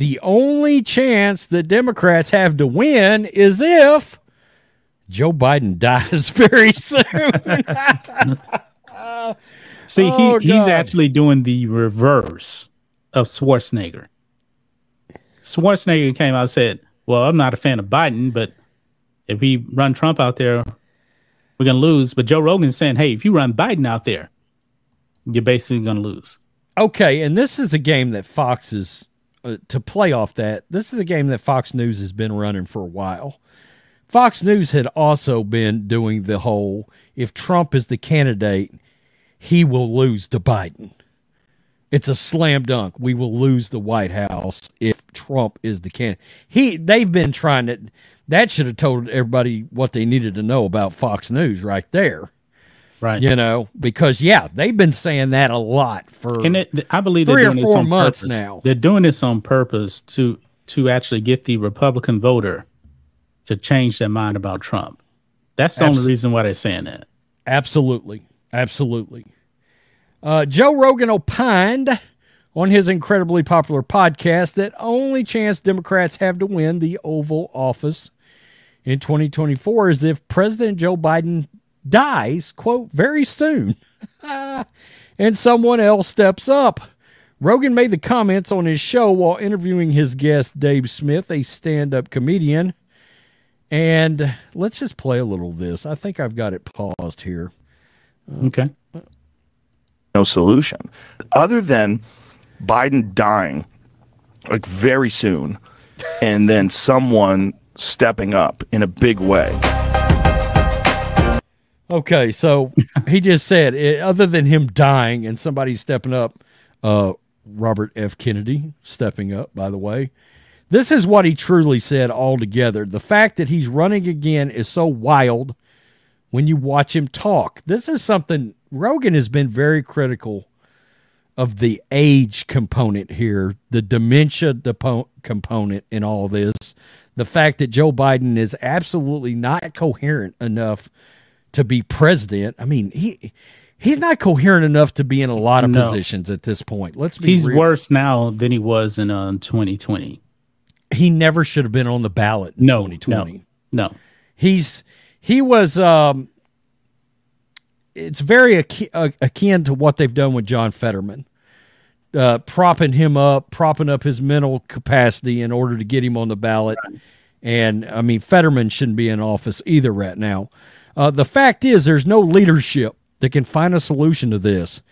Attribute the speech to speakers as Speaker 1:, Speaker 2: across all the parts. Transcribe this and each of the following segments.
Speaker 1: The only chance the Democrats have to win is if Joe Biden dies very soon.
Speaker 2: See,
Speaker 1: Oh,
Speaker 2: he, he's actually doing the reverse of Schwarzenegger. Schwarzenegger came out and said, Well, I'm not a fan of Biden, but if we run Trump out there, we're going to lose. But Joe Rogan's saying, Hey, if you run Biden out there, you're basically going to lose.
Speaker 1: okay, and this is a game that Fox is uh, to play off that. This is a game that Fox News has been running for a while. Fox News had also been doing the whole if Trump is the candidate, he will lose to Biden. It's a slam dunk. We will lose the White House if Trump is the candidate. He they've been trying to that should have told everybody what they needed to know about Fox News right there.
Speaker 2: Right.
Speaker 1: You know, because yeah, they've been saying that a lot for
Speaker 2: And it, I believe
Speaker 1: Three
Speaker 2: they're
Speaker 1: or
Speaker 2: doing this on
Speaker 1: months
Speaker 2: purpose.
Speaker 1: now.
Speaker 2: They're doing this on purpose to to actually get the Republican voter to change their mind about Trump. That's the
Speaker 1: Abs-
Speaker 2: only reason why they're saying that.
Speaker 1: Absolutely. Absolutely. Uh, Joe Rogan opined on his incredibly popular podcast that only chance Democrats have to win the Oval Office in 2024 is if President Joe Biden dies, quote, very soon, and someone else steps up. Rogan made the comments on his show while interviewing his guest, Dave Smith, a stand up comedian. And let's just play a little of this. I think I've got it paused here.
Speaker 2: Okay.
Speaker 3: no solution other than Biden dying like very soon and then someone stepping up in a big way.
Speaker 1: Okay, so he just said, eh, other than him dying and somebody stepping up, uh, Robert F. Kennedy stepping up, by the way, this is what he truly said altogether. The fact that he's running again is so wild when you watch him talk. This is something Rogan has been very critical of the age component here, the dementia depo- component in all this. The fact that Joe Biden is absolutely not coherent enough to be president. I mean, he he's not coherent enough to be in a lot of
Speaker 2: No.
Speaker 1: positions at this point. Let's be
Speaker 2: He's
Speaker 1: real.
Speaker 2: worse now than he was in um, 2020.
Speaker 1: He never should have been on the ballot in
Speaker 2: No,
Speaker 1: 2020.
Speaker 2: no, no.
Speaker 1: He's he was um it's very uh, akin to what they've done with John Fetterman. Uh, propping him up, propping up his mental capacity in order to get him on the ballot. And I mean, Fetterman shouldn't be in office either right now. Uh, the fact is, there's no leadership that can find a solution to this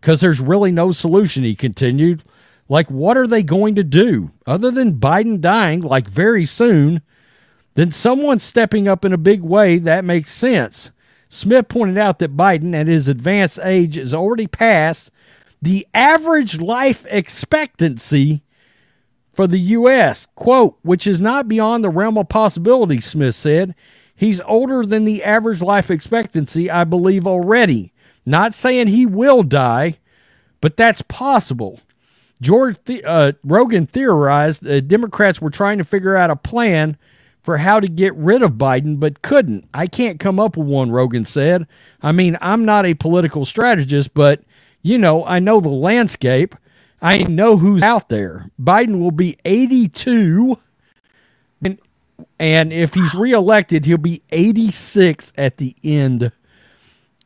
Speaker 1: because there's really no solution, he continued. Like, what are they going to do other than Biden dying, like very soon? Then someone stepping up in a big way, that makes sense. Smith pointed out that Biden, at his advanced age, is already past the average life expectancy for the U.S., quote, which is not beyond the realm of possibility, Smith said. He's older than the average life expectancy, I believe, already. Not saying he will die, but that's possible. George the- uh, Rogan theorized that Democrats were trying to figure out a plan for how to get rid of Biden, but couldn't. I can't come up with one, Rogan said. I mean, I'm not a political strategist, but, you know, I know the landscape. I know who's out there. Biden will be 82, and, if he's reelected, he'll be 86 at the end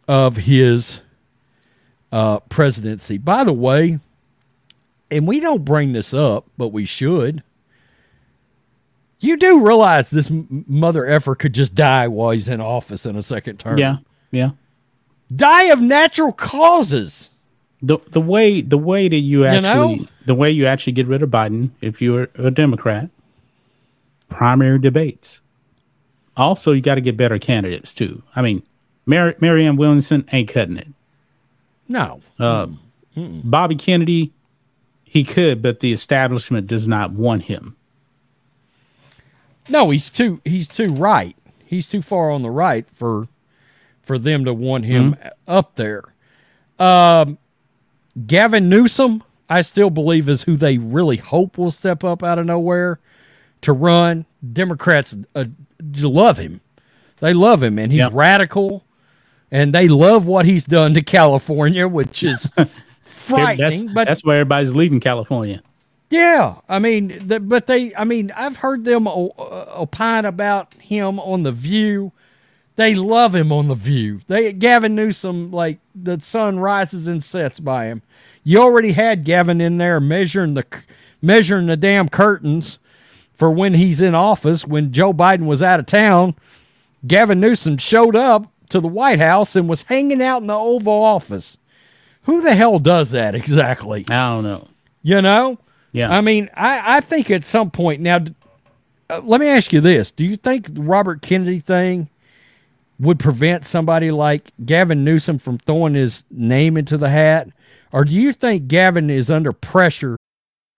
Speaker 1: of his uh, presidency. By the way, and we don't bring this up, but we should. You do realize this mother effer could just die while he's in office in a second term.
Speaker 2: Yeah, yeah.
Speaker 1: Die of natural causes.
Speaker 2: The the way the way that you
Speaker 1: You
Speaker 2: actually
Speaker 1: know?
Speaker 2: the way you actually get rid of Biden if you're a Democrat, primary debates. also you got to get better candidates too. I mean, Mar- Marianne Williamson ain't cutting it.
Speaker 1: No.
Speaker 2: Uh, Bobby Kennedy, he could, but the establishment does not want him.
Speaker 1: No, he's too he's too right. He's too far on the right for for them to want him up there. Um, Gavin Newsom, I still believe is who they really hope will step up out of nowhere to run. Democrats uh, love him. They love him, and he's
Speaker 2: Yep.
Speaker 1: radical, and they love what he's done to California, which is
Speaker 2: That's,
Speaker 1: frightening. but
Speaker 2: that's why everybody's leaving California.
Speaker 1: yeah, I mean, but they, I mean, I've heard them o- uh, opine about him on the View. They love him on the View. They Gavin Newsom, like the sun rises and sets by him. You already had Gavin in there measuring the measuring the damn curtains for when he's in office. When Joe Biden was out of town, Gavin Newsom showed up to the White House and was hanging out in the Oval Office. Who the hell does that exactly?
Speaker 2: I don't know.
Speaker 1: You know?
Speaker 2: Yeah.
Speaker 1: I mean, I, I think at some point now, uh, let me ask you this: Do you think the Robert Kennedy thing would prevent somebody like Gavin Newsom from throwing his name into the hat, or do you think Gavin is under pressure?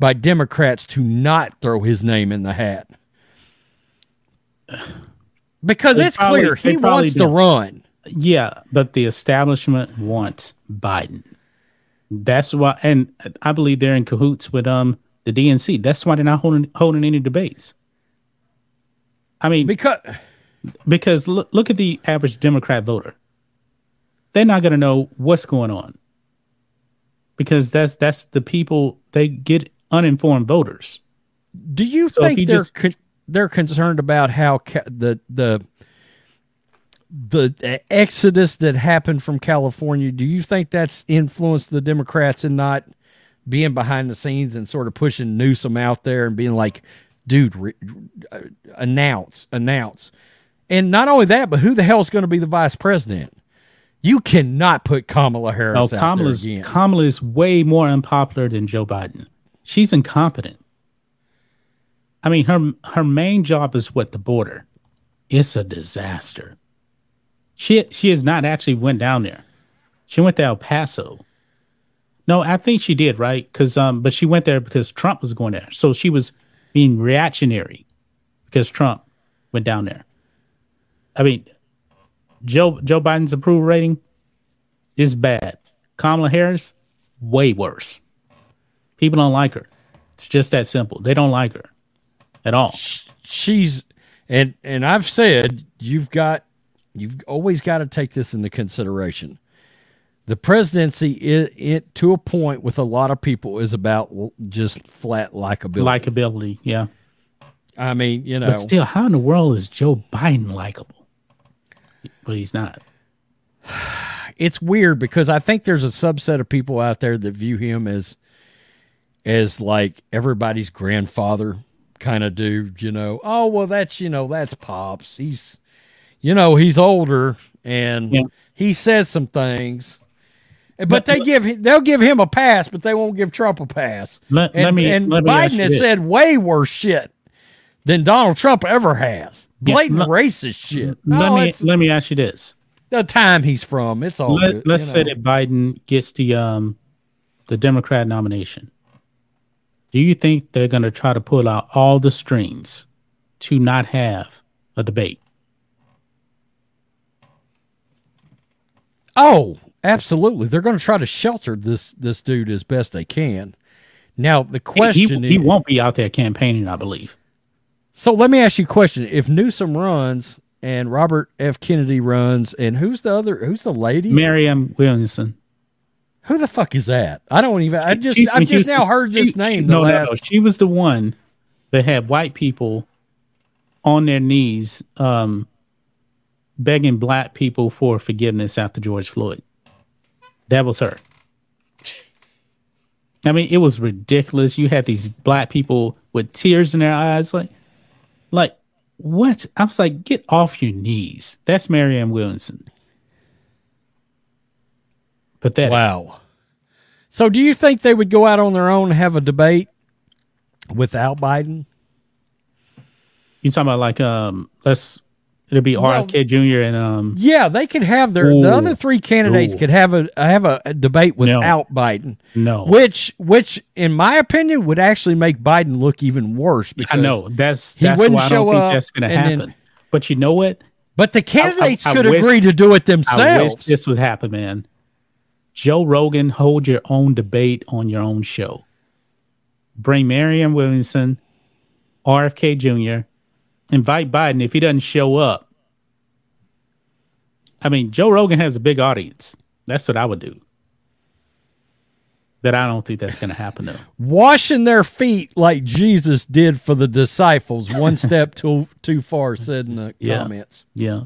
Speaker 1: By Democrats to not throw his name in the hat. Because
Speaker 2: They
Speaker 1: it's
Speaker 2: probably-
Speaker 1: clear he wants to run.
Speaker 2: Yeah, but the establishment wants Biden. That's why, and I believe they're in cahoots with um the DNC. That's why they're not holding holding any debates. I mean,
Speaker 1: Because
Speaker 2: because look, look at the average Democrat voter. They're not going to know what's going on because that's that's the people they get uninformed voters.
Speaker 1: do you
Speaker 2: So
Speaker 1: think they're
Speaker 2: just-
Speaker 1: con- they're concerned about how ca- the the the exodus that happened from California? Do you think that's influenced the Democrats in not being behind the scenes and sort of pushing Newsom out there and being like, "Dude, re- uh, announce, announce." And not only that, but who the hell is going to be the vice president? You cannot put Kamala Harris
Speaker 2: Oh,
Speaker 1: out
Speaker 2: Kamala's
Speaker 1: there again.
Speaker 2: Kamala is way more unpopular than Joe Biden. She's incompetent. I mean, her her main job is what the border. It's a disaster. She she has not actually went down there. She went to El Paso. No, I think she did right because um, but she went there because Trump was going there, so she was being reactionary because Trump went down there. I mean, Joe Joe Biden's approval rating is bad. Kamala Harris, way worse. People don't like her. It's just that simple. They don't like her at all.
Speaker 1: she's and and I've said you've got you've always got to take this into consideration. The presidency is it to a point with a lot of people is about just flat likability.
Speaker 2: Likability, yeah.
Speaker 1: I mean, you know,
Speaker 2: But still, how in the world is Joe Biden likable? But he's not.
Speaker 1: it's weird because I think there's a subset of people out there that view him as as like everybody's grandfather kind of dude, you know. Oh, well that's, you know, that's Pops. He's you know, he's older and
Speaker 2: Yeah.
Speaker 1: he says some things. But they give they'll give him a pass, but they won't give Trump a pass.
Speaker 2: Let-
Speaker 1: and
Speaker 2: let me-
Speaker 1: and
Speaker 2: let
Speaker 1: Biden has said way worse shit than Donald Trump ever has.
Speaker 2: Yeah,
Speaker 1: Blatant
Speaker 2: let-
Speaker 1: racist shit.
Speaker 2: Let
Speaker 1: Oh,
Speaker 2: me let me ask you this.
Speaker 1: the time he's from. It's all
Speaker 2: Let,
Speaker 1: you
Speaker 2: say
Speaker 1: know.
Speaker 2: that Biden gets the um the Democrat nomination. Do you think they're going to try to pull out all the strings to not have a debate?
Speaker 1: Oh, absolutely. They're going to try to shelter this this dude as best they can. Now the
Speaker 2: He-
Speaker 1: question
Speaker 2: he, he
Speaker 1: is,
Speaker 2: won't be out there campaigning, I believe.
Speaker 1: so let me ask you a question: If Newsom runs and Robert F. Kennedy runs, and who's the other? Who's the lady?
Speaker 2: Marianne Williamson.
Speaker 1: Who the fuck is that? I don't even. I just
Speaker 2: She's
Speaker 1: I've just now heard this
Speaker 2: She-
Speaker 1: name.
Speaker 2: no, no,
Speaker 1: last,
Speaker 2: no. She was the one that had white people on their knees, um, begging black people for forgiveness after George Floyd. That was her. I mean, it was ridiculous. You had these black people with tears in their eyes, like, like what? I was like, get off your knees. That's Marianne Williamson. Pathetic.
Speaker 1: Wow. So, do you think they would go out on their own and have a debate without Biden?
Speaker 2: You talking about like um let's it'll be
Speaker 1: Well-
Speaker 2: RFK Jr. and um
Speaker 1: Yeah, they could have their
Speaker 2: Ooh.
Speaker 1: the other three candidates
Speaker 2: Ooh.
Speaker 1: could have a have a, a debate without Biden.
Speaker 2: no.
Speaker 1: Which which in my opinion would actually make Biden look even worse because
Speaker 2: I know that's
Speaker 1: he
Speaker 2: that's
Speaker 1: wouldn't
Speaker 2: why I
Speaker 1: show
Speaker 2: don't think
Speaker 1: up
Speaker 2: that's going to
Speaker 1: and then-
Speaker 2: happen. but you know what?
Speaker 1: But the candidates
Speaker 2: I
Speaker 1: could
Speaker 2: wish-
Speaker 1: agree to do it
Speaker 2: I
Speaker 1: themselves.
Speaker 2: this would happen, man. Joe Rogan, hold your own debate on your own show. Bring Marianne Williamson, RFK Jr., invite Biden if he doesn't show up. I mean, Joe Rogan has a big audience. That's what I would do. But I don't think that's going to happen though.
Speaker 1: Washing their feet like Jesus did for the disciples, one step too too far, said in the
Speaker 2: Yeah.
Speaker 1: comments.
Speaker 2: Yeah.